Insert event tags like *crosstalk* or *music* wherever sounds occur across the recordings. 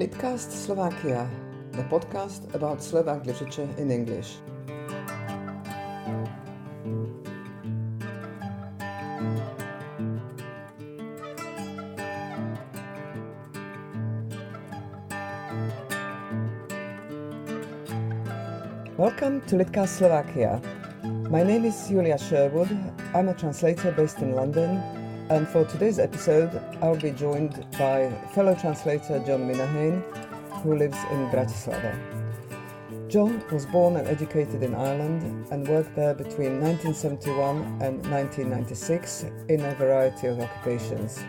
Litcast Slovakia, the podcast about Slovak literature in English. Welcome to Litcast Slovakia. My name is Julia Sherwood. I'm a translator based in London, and for today's episode, I'll be joined by fellow translator John Minahane, who lives in Bratislava. John was born and educated in Ireland and worked there between 1971 and 1996 in a variety of occupations.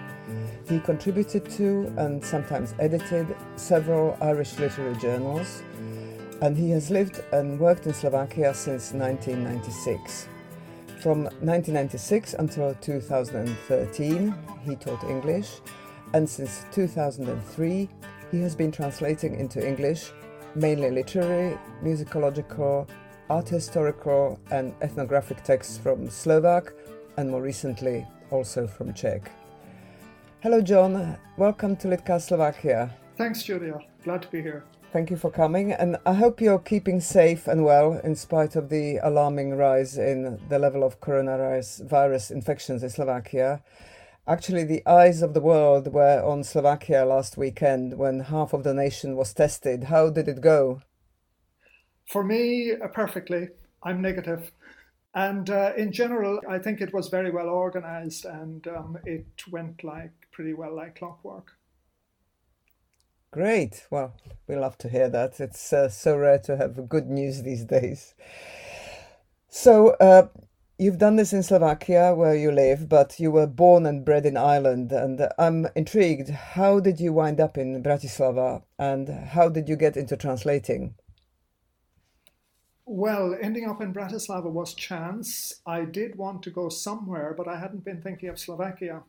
He contributed to and sometimes edited several Irish literary journals and he has lived and worked in Slovakia since 1996. From 1996 until 2013, he taught English, and since 2003, he has been translating into English mainly literary, musicological, art historical, and ethnographic texts from Slovak, and more recently, also from Czech. Hello, John. Welcome to Litcast Slovakia. Thanks, Julia. Glad to be here. Thank you for coming, and I hope you're keeping safe and well in spite of the alarming rise in the level of coronavirus virus infections in Slovakia. Actually, the eyes of the world were on Slovakia last weekend when half of the nation was tested. How did it go? For me, uh, perfectly. I'm negative. And uh, in general, I think it was very well organized and um, it went like pretty well like clockwork. Great. Well, we love to hear that. It's uh, so rare to have good news these days. So, uh, you've done this in Slovakia where you live, but you were born and bred in Ireland. And I'm intrigued. How did you wind up in Bratislava and how did you get into translating? Well, ending up in Bratislava was chance. I did want to go somewhere, but I hadn't been thinking of Slovakia.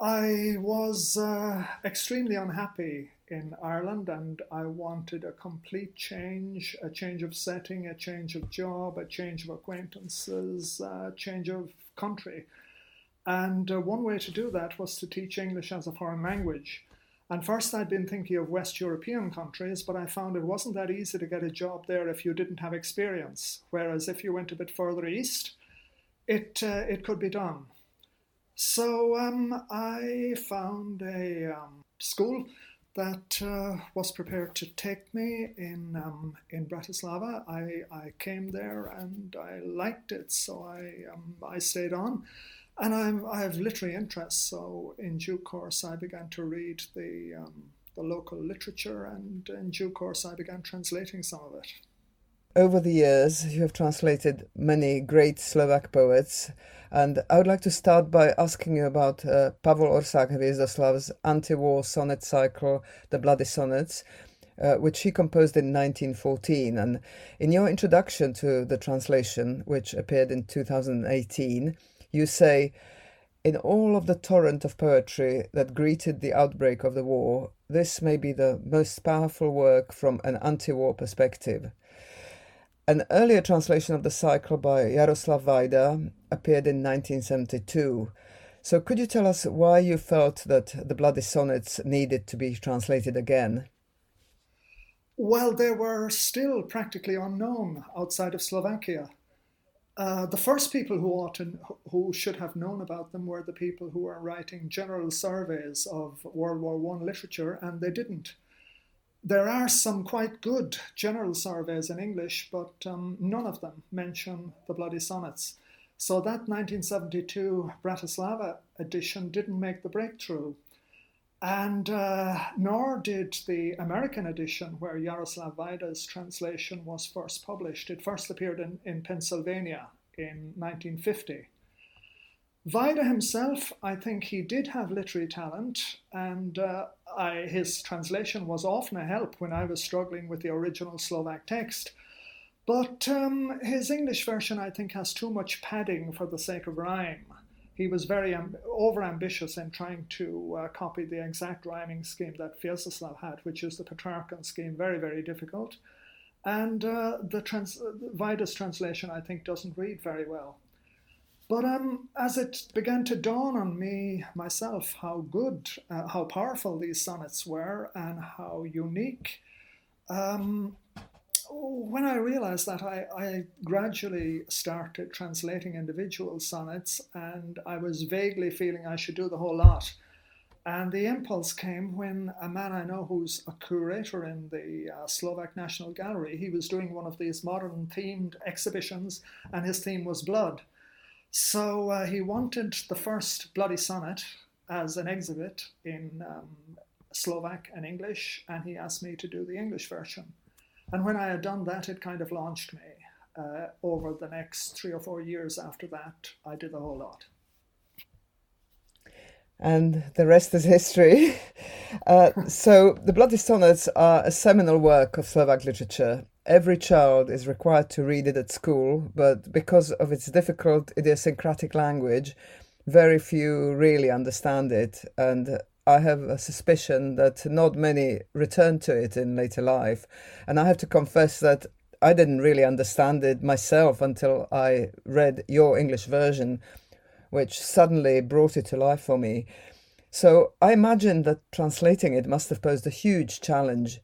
I was uh, extremely unhappy in Ireland, and I wanted a complete change a change of setting, a change of job, a change of acquaintances, a change of country. And uh, one way to do that was to teach English as a foreign language. And first, I'd been thinking of West European countries, but I found it wasn't that easy to get a job there if you didn't have experience. Whereas if you went a bit further east, it uh, it could be done. So um, I found a um, school that uh, was prepared to take me in um, in Bratislava. I, I came there and I liked it, so I um, I stayed on, and I'm I have literary interests. So in due course, I began to read the um, the local literature, and in due course, I began translating some of it. Over the years, you have translated many great Slovak poets. And I would like to start by asking you about uh, Pavol Országh Hviezdoslav's anti-war sonnet cycle, The Bloody Sonnets, uh, which he composed in 1914. And in your introduction to the translation, which appeared in 2018, you say, in all of the torrent of poetry that greeted the outbreak of the war, this may be the most powerful work from an anti-war perspective. An earlier translation of the cycle by Jaroslav Vajda appeared in 1972. So, could you tell us why you felt that the Bloody Sonnets needed to be translated again? Well, they were still practically unknown outside of Slovakia. Uh, the first people who ought to, who should have known about them were the people who were writing general surveys of World War One literature, and they didn't. There are some quite good general surveys in English, but um, none of them mention the Bloody Sonnets. So that 1972 Bratislava edition didn't make the breakthrough. And uh, nor did the American edition, where Jaroslav Vajda's translation was first published. It first appeared in, in Pennsylvania in 1950. Vajda himself, I think he did have literary talent, and uh, I, his translation was often a help when I was struggling with the original Slovak text. But um, his English version, I think, has too much padding for the sake of rhyme. He was very um, over ambitious in trying to uh, copy the exact rhyming scheme that Hviezdoslav had, which is the Petrarchan scheme, very, very difficult. And uh, the trans- Vajda's translation, I think, doesn't read very well. But um, as it began to dawn on me myself how good, uh, how powerful these sonnets were, and how unique, um, when I realized that, I, I, gradually started translating individual sonnets, and I was vaguely feeling I should do the whole lot. And the impulse came when a man I know who's a curator in the uh, Slovak National Gallery, he was doing one of these modern themed exhibitions, and his theme was blood. So uh, he wanted the first Bloody Sonnet as an exhibit in um, Slovak and English, and he asked me to do the English version. And when I had done that, it kind of launched me. Uh, over the next three or four years after that, I did the whole lot. And the rest is history. *laughs* Uh, so, the Bloody Sonnets are a seminal work of Slovak literature. Every child is required to read it at school, but because of its difficult idiosyncratic language, very few really understand it. And I have a suspicion that not many return to it in later life. And I have to confess that I didn't really understand it myself until I read your English version, which suddenly brought it to life for me. So I imagine that translating it must have posed a huge challenge.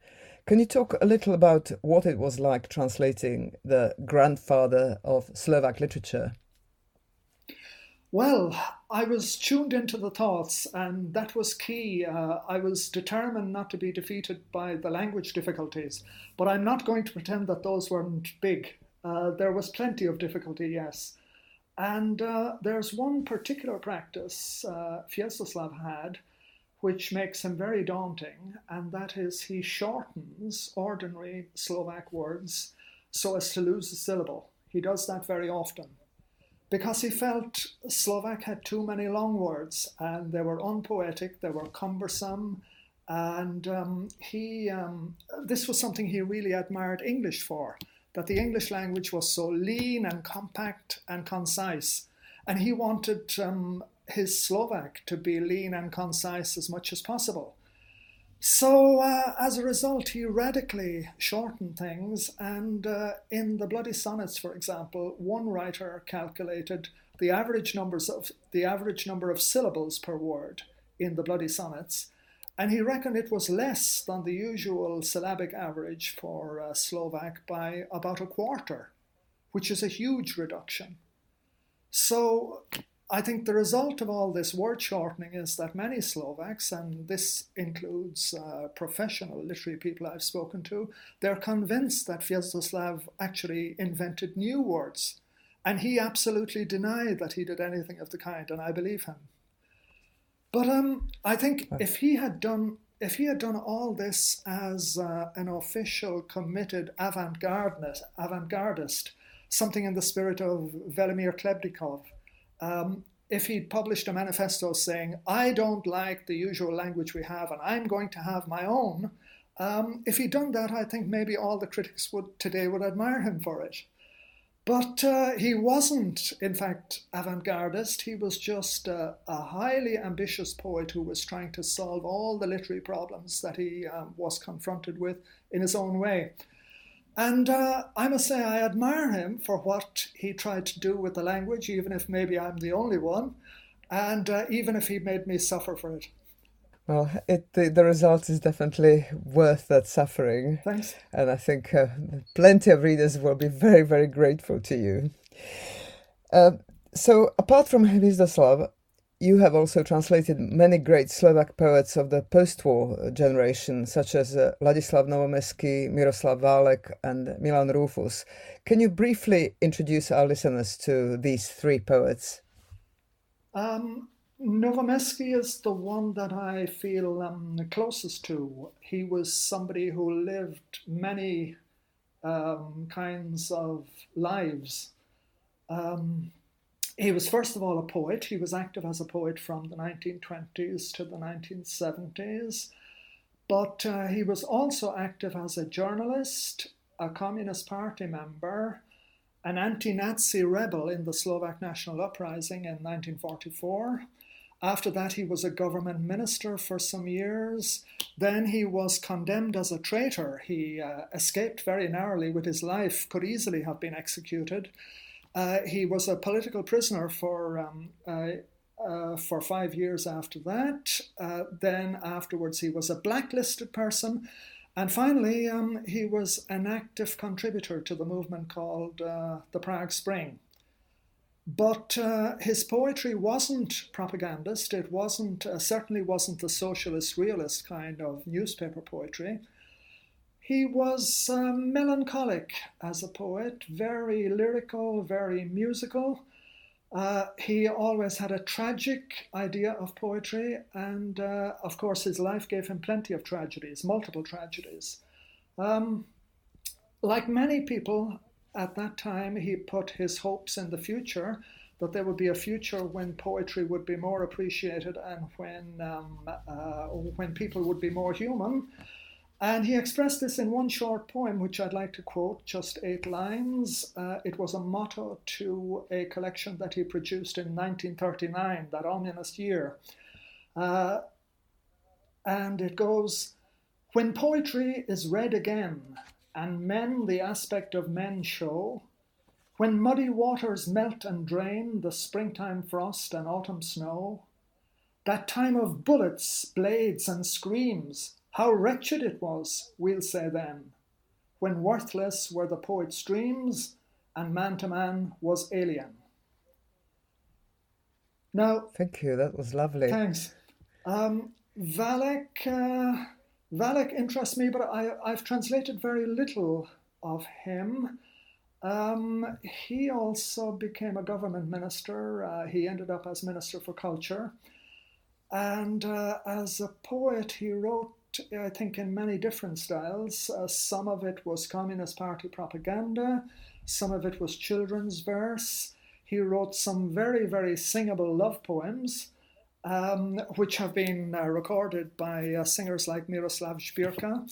Can you talk a little about what it was like translating the grandfather of Slovak literature? Well, I was tuned into the thoughts, and that was key. Uh, I was determined not to be defeated by the language difficulties, but I'm not going to pretend that those weren't big. Uh, there was plenty of difficulty, yes. And uh, there's one particular practice uh, had, which makes him very daunting, and that is he shortens ordinary Slovak words so as to lose a syllable. He does that very often because he felt Slovak had too many long words and they were unpoetic, they were cumbersome, and um, he um, this was something he really admired English for. That the English language was so lean and compact and concise, and he wanted um, his Slovak to be lean and concise as much as possible. So, uh, as a result, he radically shortened things. And uh, in the Bloody Sonnets, for example, one writer calculated the average numbers of the average number of syllables per word in the Bloody Sonnets, and he reckoned it was less than the usual syllabic average for uh, Slovak by about a quarter, which is a huge reduction. So I think the result of all this word shortening is that many Slovaks, and this includes uh, professional literary people I've spoken to, they're convinced that Hviezdoslav actually invented new words. And he absolutely denied that he did anything of the kind, and I believe him. But um, I think if he had done if he had done all this as uh, an official, committed avant-gardist, avant-gardist, something in the spirit of Velimir Khlebnikov, um, if he'd published a manifesto saying, I don't like the usual language we have and I'm going to have my own, um, if he'd done that, I think maybe all the critics would today would admire him for it. But uh, he wasn't, in fact, avant gardist. He was just a, a, highly ambitious poet who was trying to solve all the literary problems that he um, was confronted with in his own way. And uh, I must say, I admire him for what he tried to do with the language, even if maybe I'm the only one, and uh, even if he made me suffer for it. Well, it, the, the result is definitely worth that suffering. Thanks. And I think uh, plenty of readers will be very, very grateful to you. Uh, so, apart from Hviezdoslav, you have also translated many great Slovak poets of the post-war generation, such as uh, Ladislav Novomeský, Miroslav Válek, and Milan Rúfus. Can you briefly introduce our listeners to these three poets? Um, is the one that I feel um, closest to. He was somebody who lived many um, kinds of lives. Um, he was first of all a poet. He was active as a poet from the 1920s to the 1970s, but uh, he was also active as a journalist, a Communist Party member, an anti Nazi rebel in the Slovak National Uprising in 1944. After that, he was a government minister for some years. Then he was condemned as a traitor. He uh, escaped very narrowly with his life, could easily have been executed. Uh, he was a political prisoner for um, uh, uh, for five years after that. Uh, then afterwards, he was a blacklisted person. And finally, um, he was an active contributor to the movement called uh, the Prague Spring. But uh, his poetry wasn't propagandist. It wasn't certainly wasn't the socialist realist kind of newspaper poetry. He was uh, melancholic as a poet, very lyrical, very musical. Uh, he always had a tragic idea of poetry, and uh, of course, his life gave him plenty of tragedies, multiple tragedies. Um, like many people at that time, he put his hopes in the future that there would be a future when poetry would be more appreciated and when um, uh, when people would be more human. And he expressed this in one short poem, which I'd like to quote, just eight lines. Uh, it was a motto to a collection that he produced in 1939, that ominous year. Uh, and it goes When poetry is read again, and men the aspect of men show, when muddy waters melt and drain the springtime frost and autumn snow, that time of bullets, blades, and screams, how wretched it was, we'll say then, when worthless were the poet's dreams and man to man was alien. Now, thank you. That was lovely. Thanks. Um, Válek, uh, Válek interests me, but I, I've translated very little of him. Um, he also became a government minister. Uh, he ended up as Minister for Culture. And uh, as a poet, he wrote I think, in many different styles. Uh, some of it was Communist Party propaganda, some of it was children's verse. He wrote some very, very singable love poems, um, which have been uh, recorded by uh, singers like Miroslav Žbirka.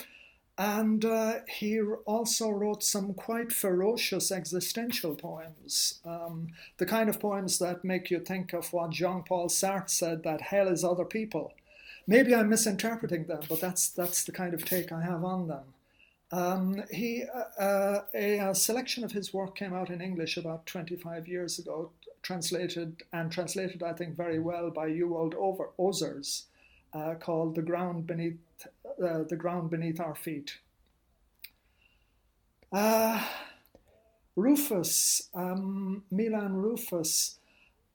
And uh, he also wrote some quite ferocious existential poems, um, the kind of poems that make you think of what Jean Paul Sartre said that hell is other people. Maybe I'm misinterpreting them, but that's that's the kind of take I have on them. Um, he uh, uh, a, a, selection of his work came out in English about 25 years ago, translated and translated, I think, very well by Ewald Over, Osers, uh, called "The Ground Beneath uh, the Ground Beneath Our Feet." Uh, Rúfus, um, Milan Rúfus,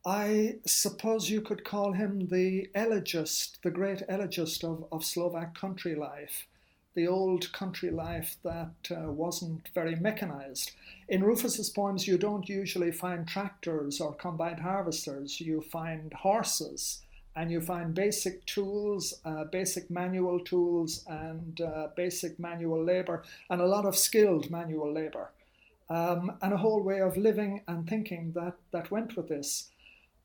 I suppose you could call him the elegist, the great elegist of, of Slovak country life, the old country life that uh, wasn't very mechanized. In Rúfus's poems, you don't usually find tractors or combined harvesters, you find horses. And you find basic tools, uh, basic manual tools, and uh, basic manual labor, and a lot of skilled manual labor, um, and a whole way of living and thinking that, that went with this.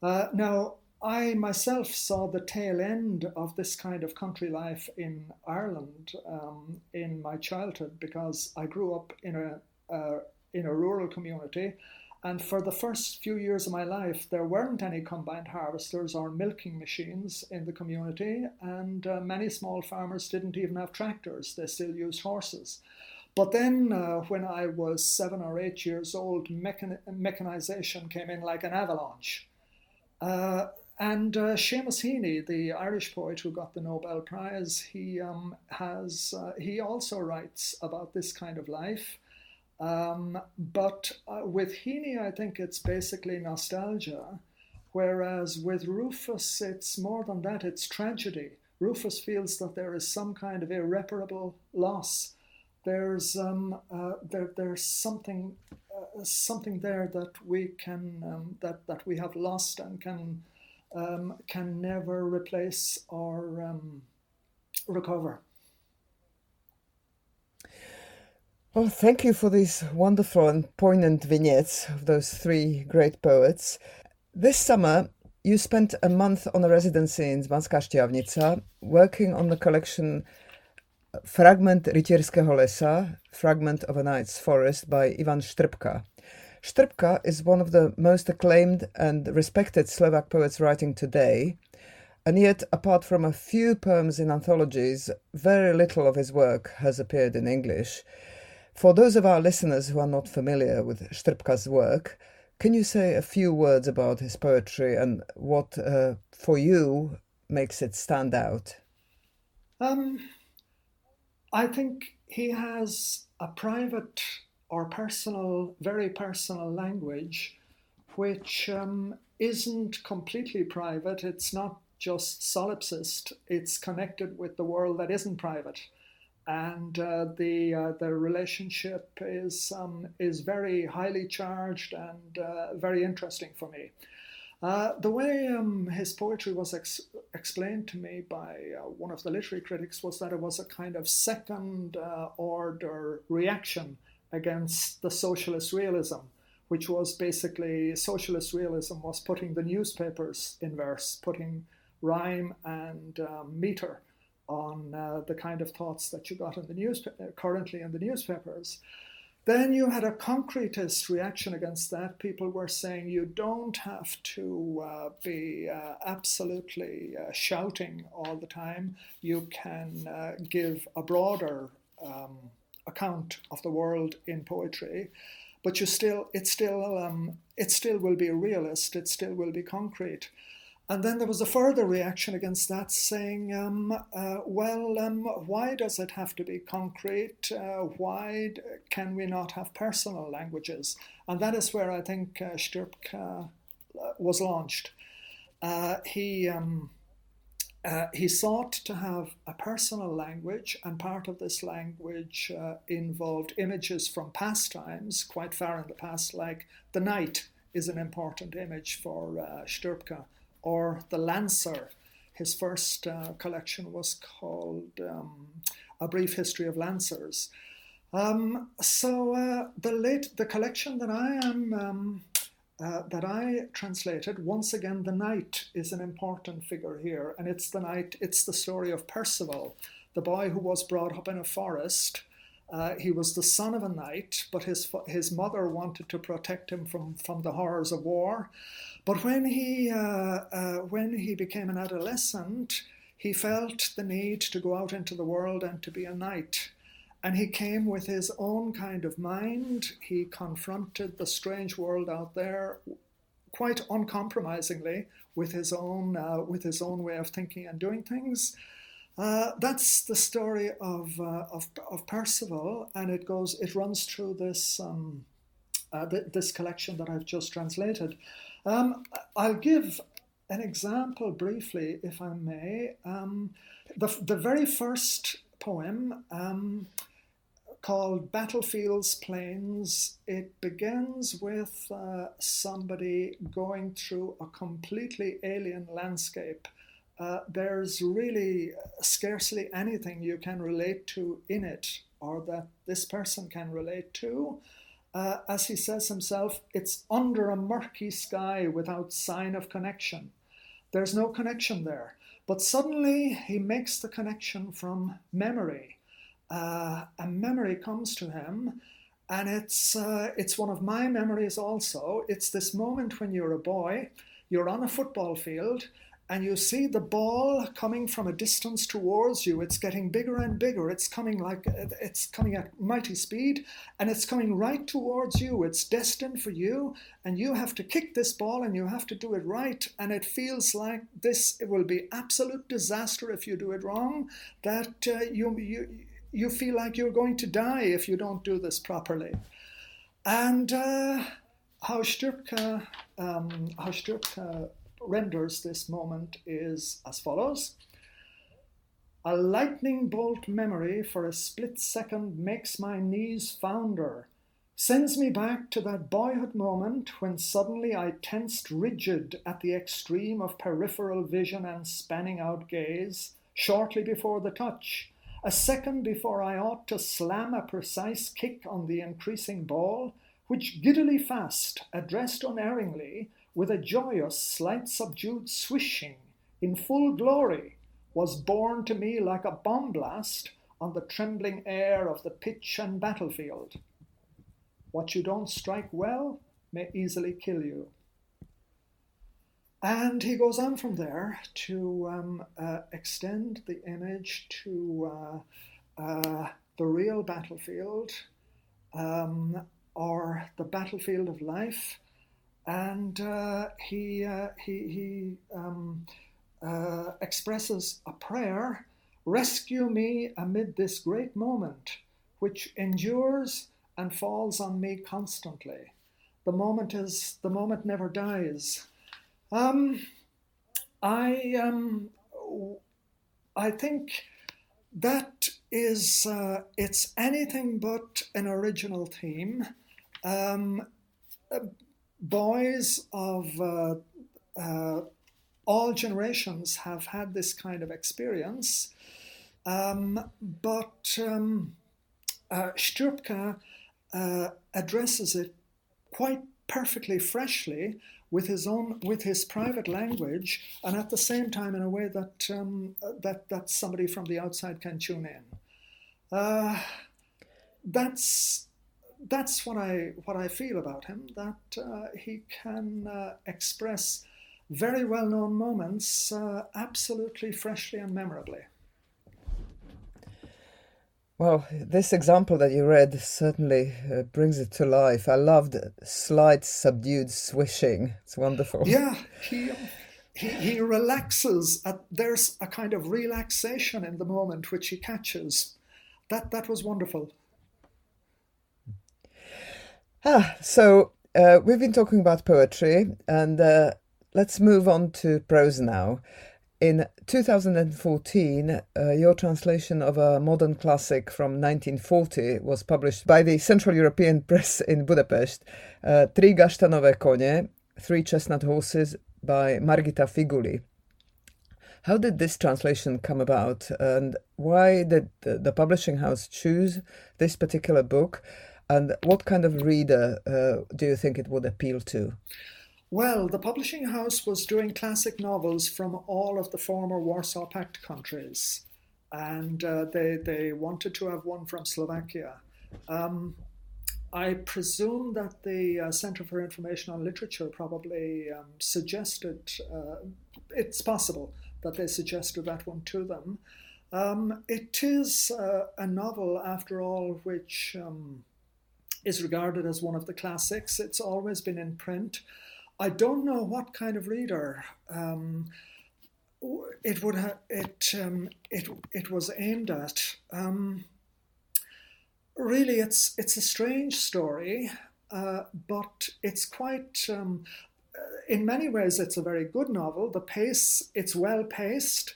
Uh, now, I myself saw the tail end of this kind of country life in Ireland um, in my childhood because I grew up in a uh, in a rural community, and for the first few years of my life, there weren't any combined harvesters or milking machines in the community, and uh, many small farmers didn't even have tractors; they still used horses. But then, uh, when I was seven or eight years old, mechan- mechanization came in like an avalanche and uh, Seamus Heaney, the Irish poet who got the Nobel Prize, he um, has uh, he also writes about this kind of life. Um, but uh, with Heaney, I think it's basically nostalgia, whereas with Rúfus, it's more than that. It's tragedy. Rúfus feels that there is some kind of irreparable loss. There's um, uh, there, there's something something there that we can um, that that we have lost and can um, can never replace or um, recover. Well, thank you for these wonderful and poignant vignettes of those three great poets. This summer, you spent a month on a residency in Banská Štiavnica, working on the collection Fragment Rytierskeho Lesa, Fragment of a Knight's Forest by Ivan Štrpka. Štrpka is one of the most acclaimed and respected Slovak poets writing today, and yet, apart from a few poems in anthologies, very little of his work has appeared in English. For those of our listeners who are not familiar with Štrpka's work, Can you say a few words about his poetry and what, uh, for you, makes it stand out? Um, I think he has a private or personal, very personal language, which um, isn't completely private. It's not just solipsist, it's connected with the world that isn't private and uh, the uh, the relationship is um, is very highly charged and uh, very interesting for me. Uh, the way um, his poetry was ex- explained to me by uh, one of the literary critics was that it was a kind of second uh, order reaction against the socialist realism, which was basically socialist realism was putting the newspapers in verse, putting rhyme and um, meter on uh, the kind of thoughts that you got in the news uh, currently in the newspapers. Then you had a concretist reaction against that. People were saying you don't have to uh, be uh, absolutely uh, shouting all the time. You can uh, give a broader um, account of the world in poetry, but you still, it still, um, it still will be a realist. It still will be concrete. And then there was a further reaction against that, saying, um, uh, well, um, why does it have to be concrete? Uh, why can we not have personal languages? And that is where I think uh, uh, was launched. Uh, he, um, uh, he sought to have a personal language, and part of this language involved images from past times, quite far in the past, like the knight is an important image for uh, Štrpka or The Lancer. His first uh, collection was called um, A Brief History of Lancers. Um, so uh, the late the collection that I am um, uh, that I translated once again, the knight is an important figure here, and it's the knight. It's the story of Percival, the boy who was brought up in a forest. Uh, he was the son of a knight, but his his mother wanted to protect him from from the horrors of war. But when he, uh, uh, when he became an adolescent, he felt the need to go out into the world and to be a knight. And he came with his own kind of mind. He confronted the strange world out there quite uncompromisingly with his own, uh, with his own way of thinking and doing things. Uh, that's the story of, uh, of, of, Percival, and it goes, it runs through this, um, uh, th- this collection that I've just translated. Um, I'll give an example briefly, if I may. Um, the, the very first poem, um, called Battlefields Plains, it begins with uh, somebody going through a completely alien landscape. Uh, there's really scarcely anything you can relate to in it or that this person can relate to uh, as he says himself, it's under a murky sky without sign of connection. There's no connection there. But suddenly he makes the connection from memory. Uh, a memory comes to him, and it's, uh, it's one of my memories also. It's this moment when you're a boy, you're on a football field, and you see the ball coming from a distance towards you. It's getting bigger and bigger. It's coming like it's coming at mighty speed and it's coming right towards you. It's destined for you and you have to kick this ball and you have to do it right and it feels like this it will be absolute disaster if you do it wrong that uh, you you you feel like you're going to die if you don't do this properly. And uh, how Štrpka, um, how Štrpka renders this moment is as follows A lightning bolt memory for a split second makes my knees founder, sends me back to that boyhood moment when suddenly I tensed rigid at the extreme of peripheral vision and spanning out gaze, shortly before the touch. A second before I ought to slam a precise kick on the increasing ball, which giddily fast, addressed unerringly, with a joyous, slight subdued swishing in full glory, was borne to me like a bomb blast on the trembling air of the pitch and battlefield. What you don't strike well may easily kill you. And he goes on from there to um, uh, extend the image to uh, uh, the real battlefield um, or the battlefield of life and uh, he, uh, he, he um, uh, expresses a prayer Rescue me amid this great moment, which endures and falls on me constantly. The moment is the moment never dies. Um, I um, I think that is uh, it's anything but an original theme. Boys of uh, uh, all generations have had this kind of experience, um, but um, uh, Štrpka uh, addresses it quite perfectly freshly with his own with his private language and at the same time in a way that um, that that somebody from the outside can tune in. Uh, that's that's what I what I feel about him that uh, he can uh, express very well known moments uh, absolutely freshly and memorably well, this example that you read certainly uh, brings it to life. I loved slight, subdued swishing. It's wonderful. Yeah, he, he, he relaxes. At, there's a kind of relaxation in the moment which he catches. That, that was wonderful. Ah, so uh, we've been talking about poetry, and uh, let's move on to prose now. In 2014, uh, your translation of a modern classic from 1940 was published by the Central European *laughs* Press in Budapest, uh, Tri Gaštanové kone, Three Chestnut Horses by Margita Figuli. How did this translation come about, and why did the, the publishing house choose this particular book, and what kind of reader uh, do you think it would appeal to? Well, the publishing house was doing classic novels from all of the former Warsaw Pact countries, and uh, they, they wanted to have one from Slovakia. Um, I presume that the uh, Center for Information on Literature probably um, suggested, uh, it's possible that they suggested that one to them. Um, it is uh, a novel, after all, which um, is regarded as one of the classics. It's always been in print. I don't know what kind of reader um, it would ha- it um, it it was aimed at. Um, really, it's it's a strange story, uh, but it's quite. Um, uh, in many ways, it's a very good novel. The pace, it's well paced.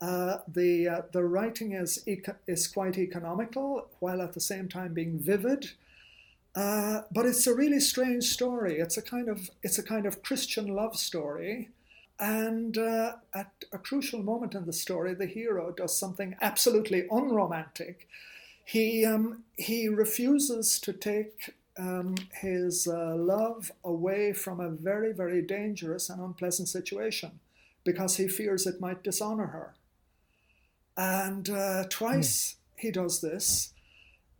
Uh, the uh, the writing is eco- is quite economical, while at the same time being vivid. Uh, but it's a really strange story. It's a kind of it's a kind of Christian love story, and uh, at a crucial moment in the story, the hero does something absolutely unromantic. He um, he refuses to take um, his uh, love away from a very very dangerous and unpleasant situation because he fears it might dishonor her. And uh, twice mm. he does this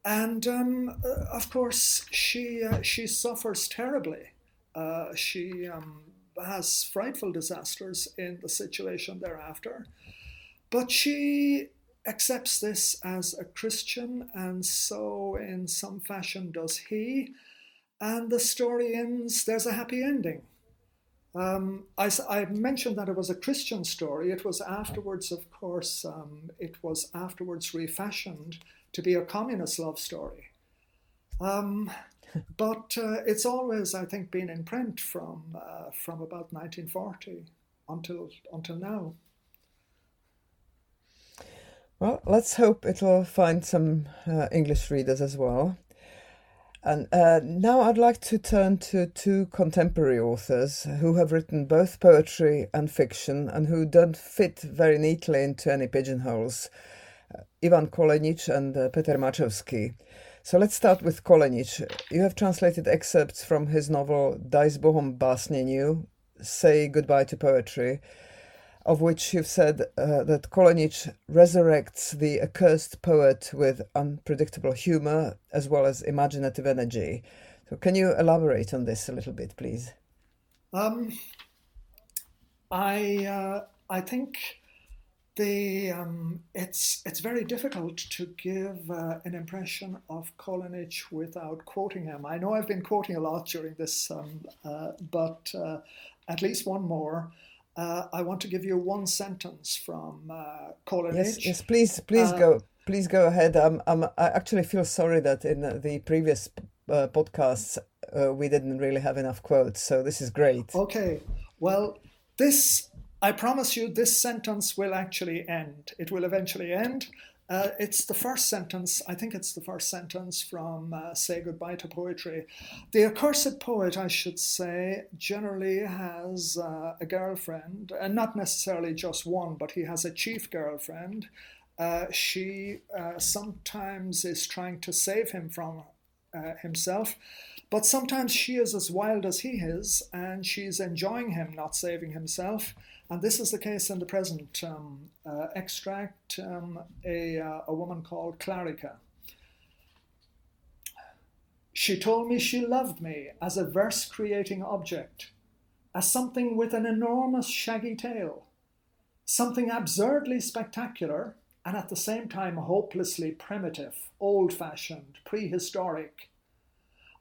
and um, uh, of course she uh, she suffers terribly. Uh, she um, has frightful disasters in the situation thereafter, but she accepts this as a Christian, and so in some fashion does he. And the story ends. There's a happy ending. Um, I, I, mentioned that it was a Christian story. It was afterwards, of course, um, it was afterwards refashioned to be a communist love story. Um, *laughs* but uh, it's always, I think, been in print from uh, from about 1940 until until now. Well, let's hope it'll find some uh, English readers as well. And uh, now I'd like to turn to two contemporary authors who have written both poetry and fiction and who don't fit very neatly into any pigeonholes. Ivan Kolenič and uh, Peter Macsovszky. So let's start with Kolenič. You have translated excerpts from his novel Daj s Bohom básněňů, Say Goodbye to Poetry, of which you've said uh, that Kolenič resurrects the accursed poet with unpredictable humor as well as imaginative energy. So can you elaborate on this a little bit, please? Um, I uh, I think the um, it's it's very difficult to give uh, an impression of Kolenič without quoting him. I know I've been quoting a lot during this, um, uh, but uh, at least one more. Uh, I want to give you one sentence from uh, Kolenič. Yes, yes, please, please uh, go, please go ahead. Um, um, I actually feel sorry that in the previous podcasts we didn't really have enough quotes, so this is great. Okay, well, this I promise you, this sentence will actually end. It will eventually end. Uh, it's the first sentence, I think it's the first sentence from uh, Say Goodbye to Poetry. The accursed poet, I should say, generally has uh, a girlfriend, and not necessarily just one, but he has a chief girlfriend. Uh, she uh, sometimes is trying to save him from uh, himself, but sometimes she is as wild as he is, and she's enjoying him not saving himself. And this is the case in the present um, uh, extract, um, a, uh, a woman called Clarica. She told me she loved me as a verse creating object, as something with an enormous shaggy tail, something absurdly spectacular and at the same time hopelessly primitive, old fashioned, prehistoric.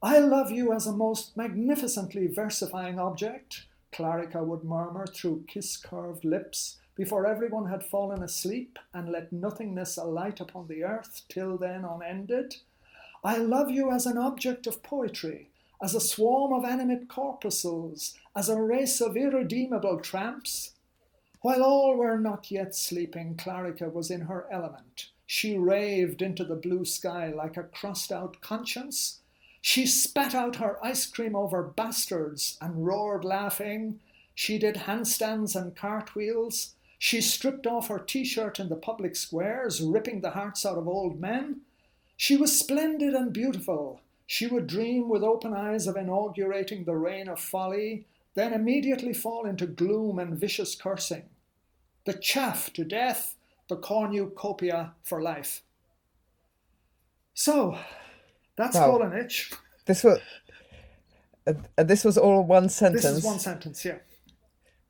I love you as a most magnificently versifying object Clarica would murmur through kiss curved lips before everyone had fallen asleep and let nothingness alight upon the earth till then unended. I love you as an object of poetry, as a swarm of animate corpuscles, as a race of irredeemable tramps. While all were not yet sleeping, Clarica was in her element. She raved into the blue sky like a crossed out conscience she spat out her ice cream over bastards and roared laughing. She did handstands and cartwheels. She stripped off her t shirt in the public squares, ripping the hearts out of old men. She was splendid and beautiful. She would dream with open eyes of inaugurating the reign of folly, then immediately fall into gloom and vicious cursing. The chaff to death, the cornucopia for life. So, that's wow. Kolenič. This was uh, this was all one sentence. This is one sentence, yeah.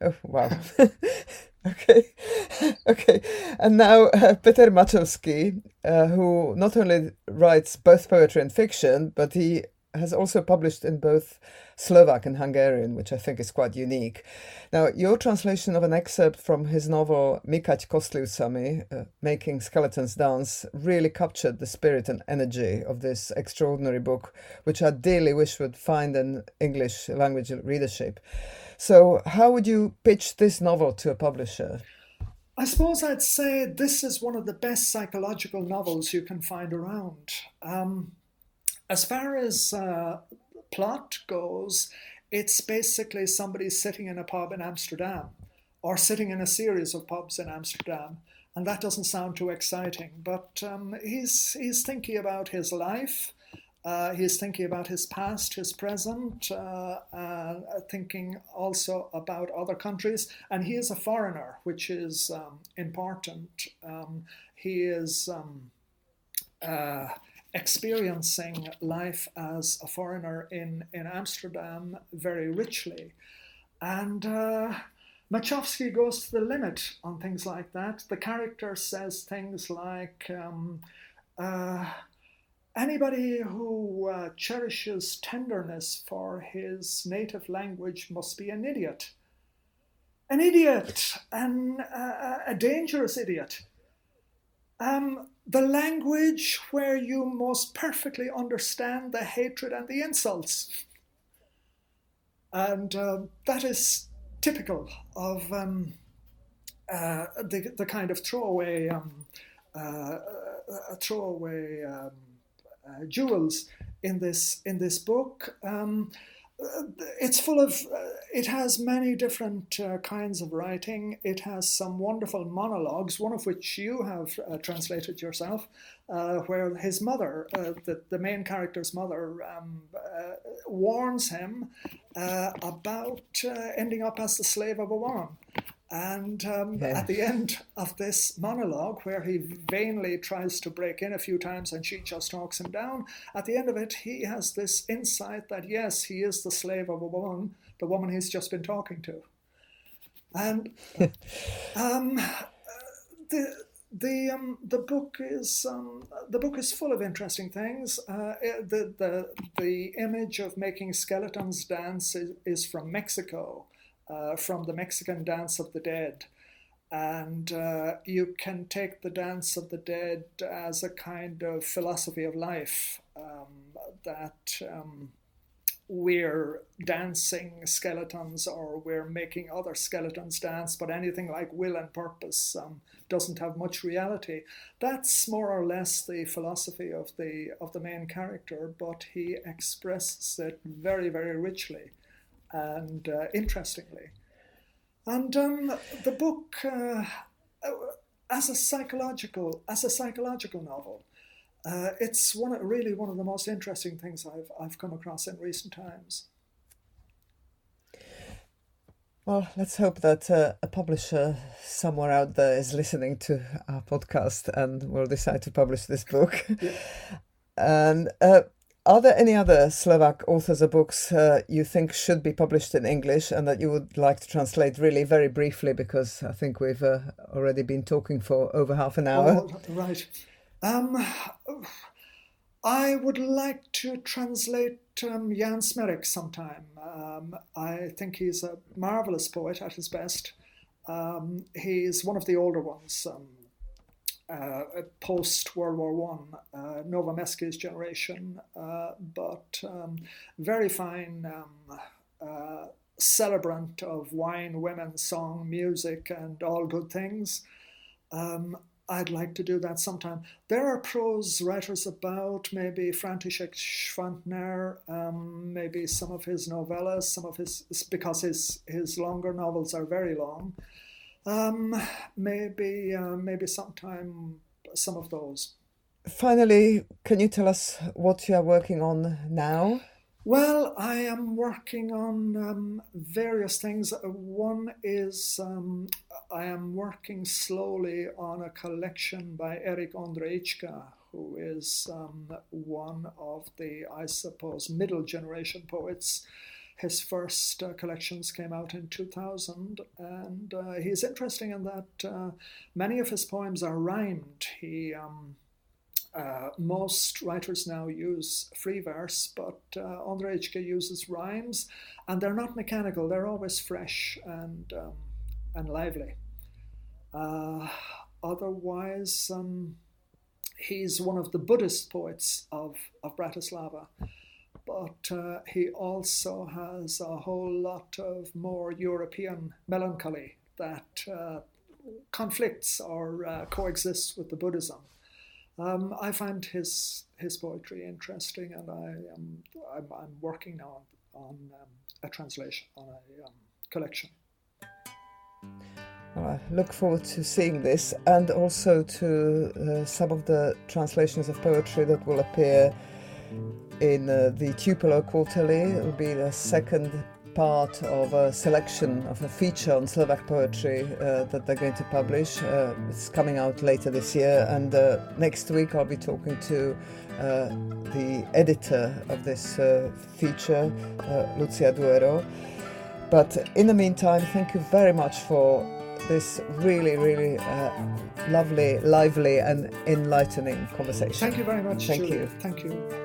Oh wow. *laughs* okay, *laughs* okay. And now uh, Peter Macsovszky, uh, who not only writes both poetry and fiction, but he has also published in both Slovak and Hungarian, which I think is quite unique. Now, your translation of an excerpt from his novel Mikať Kostlivcami, uh, Making Skeletons Dance, really captured the spirit and energy of this extraordinary book, which I dearly wish would find an English language readership. So, how would you pitch this novel to a publisher? I suppose I'd say this is one of the best psychological novels you can find around. Um, as far as uh, plot goes, it's basically somebody sitting in a pub in Amsterdam or sitting in a series of pubs in Amsterdam. And that doesn't sound too exciting, but um, he's, he's thinking about his life. Uh, he's thinking about his past, his present, uh, uh, thinking also about other countries. And he is a foreigner, which is um, important. Um, he is um, uh, experiencing life as a foreigner in, in Amsterdam very richly. And uh, Macsovszky goes to the limit on things like that. The character says things like um, uh, anybody who uh, cherishes tenderness for his native language must be an idiot. An idiot, an, uh, a dangerous idiot. Um, the language where you most perfectly understand the hatred and the insults. And uh, that is typical of um, uh, the, the kind of throwaway, um, uh, uh throwaway um, uh, jewels in this in this book. Um, it's full of uh, it has many different uh, kinds of writing. It has some wonderful monologues one of which you have uh, translated yourself uh, where his mother uh, the, the main character's mother um, uh, warns him about ending up as the slave of a woman and um, yeah. at the end of this monologue, where he vainly tries to break in a few times and she just talks him down, at the end of it, he has this insight that yes, he is the slave of a woman, the woman he's just been talking to. And *laughs* um, the the um, the book is um, the book is full of interesting things. Uh, the the the image of making skeletons dance is, is from Mexico, uh, from the Mexican Dance of the Dead, and uh, you can take the Dance of the Dead as a kind of philosophy of life um, that. Um, we're dancing skeletons or we're making other skeletons dance, but anything like will and purpose um, doesn't have much reality. That's more or less the philosophy of the of the main character, but he expresses it very, very richly and uh, interestingly. And um, the book, uh, as a psychological as a psychological novel, uh, it's one really one of the most interesting things I've I've come across in recent times. Well, let's hope that uh, a publisher somewhere out there is listening to our podcast and will decide to publish this book. Yeah. And uh, are there any other Slovak authors or books uh, you think should be published in English and that you would like to translate really very briefly because I think we've uh, already been talking for over half an hour? Oh, right. Um, I would like to translate um, Jan Smrek sometime. Um, I think he's a marvelous poet at his best. Um, he's one of the older ones, um, post World War One, uh, Novomeský's generation, uh, but um, very fine um, uh, celebrant of wine, women, song, music, and all good things. Um, I'd like to do that sometime. There are prose writers about, maybe František Švantner, um, maybe some of his novellas, some of his, because his, his longer novels are very long. Um, maybe, uh, maybe sometime some of those. Finally, can you tell us what you are working on now? Well, I am working on um, various things. One is um, I am working slowly on a collection by Eric Ondrejička, who is um, one of the, I suppose, middle generation poets. His first uh, collections came out in 2000, and uh, he's interesting in that uh, many of his poems are rhymed. He um, uh, most writers now use free verse, but uh, Ondrejička uses rhymes, and they're not mechanical. They're always fresh and um, and lively. Uh, otherwise, um, he's one of the Buddhist poets of of Bratislava, but uh, he also has a whole lot of more European melancholy that uh, conflicts or uh, coexists with the Buddhism. Um, I find his his poetry interesting, and I am I'm, I'm working now on, um, a translation on a um, collection. Well, I look forward to seeing this, and also to uh, some of the translations of poetry that will appear in uh, the Tupelo Quarterly. It will be the second part of a selection of a feature on Slovak poetry uh, that they're going to publish. Uh, it's coming out later this year, and uh, next week I'll be talking to uh, the editor of this uh, feature, uh, Lucia Duero. But in the meantime, thank you very much for this really, really lovely, lively, and enlightening conversation. Thank you very much. Thank Julie. you. Thank you.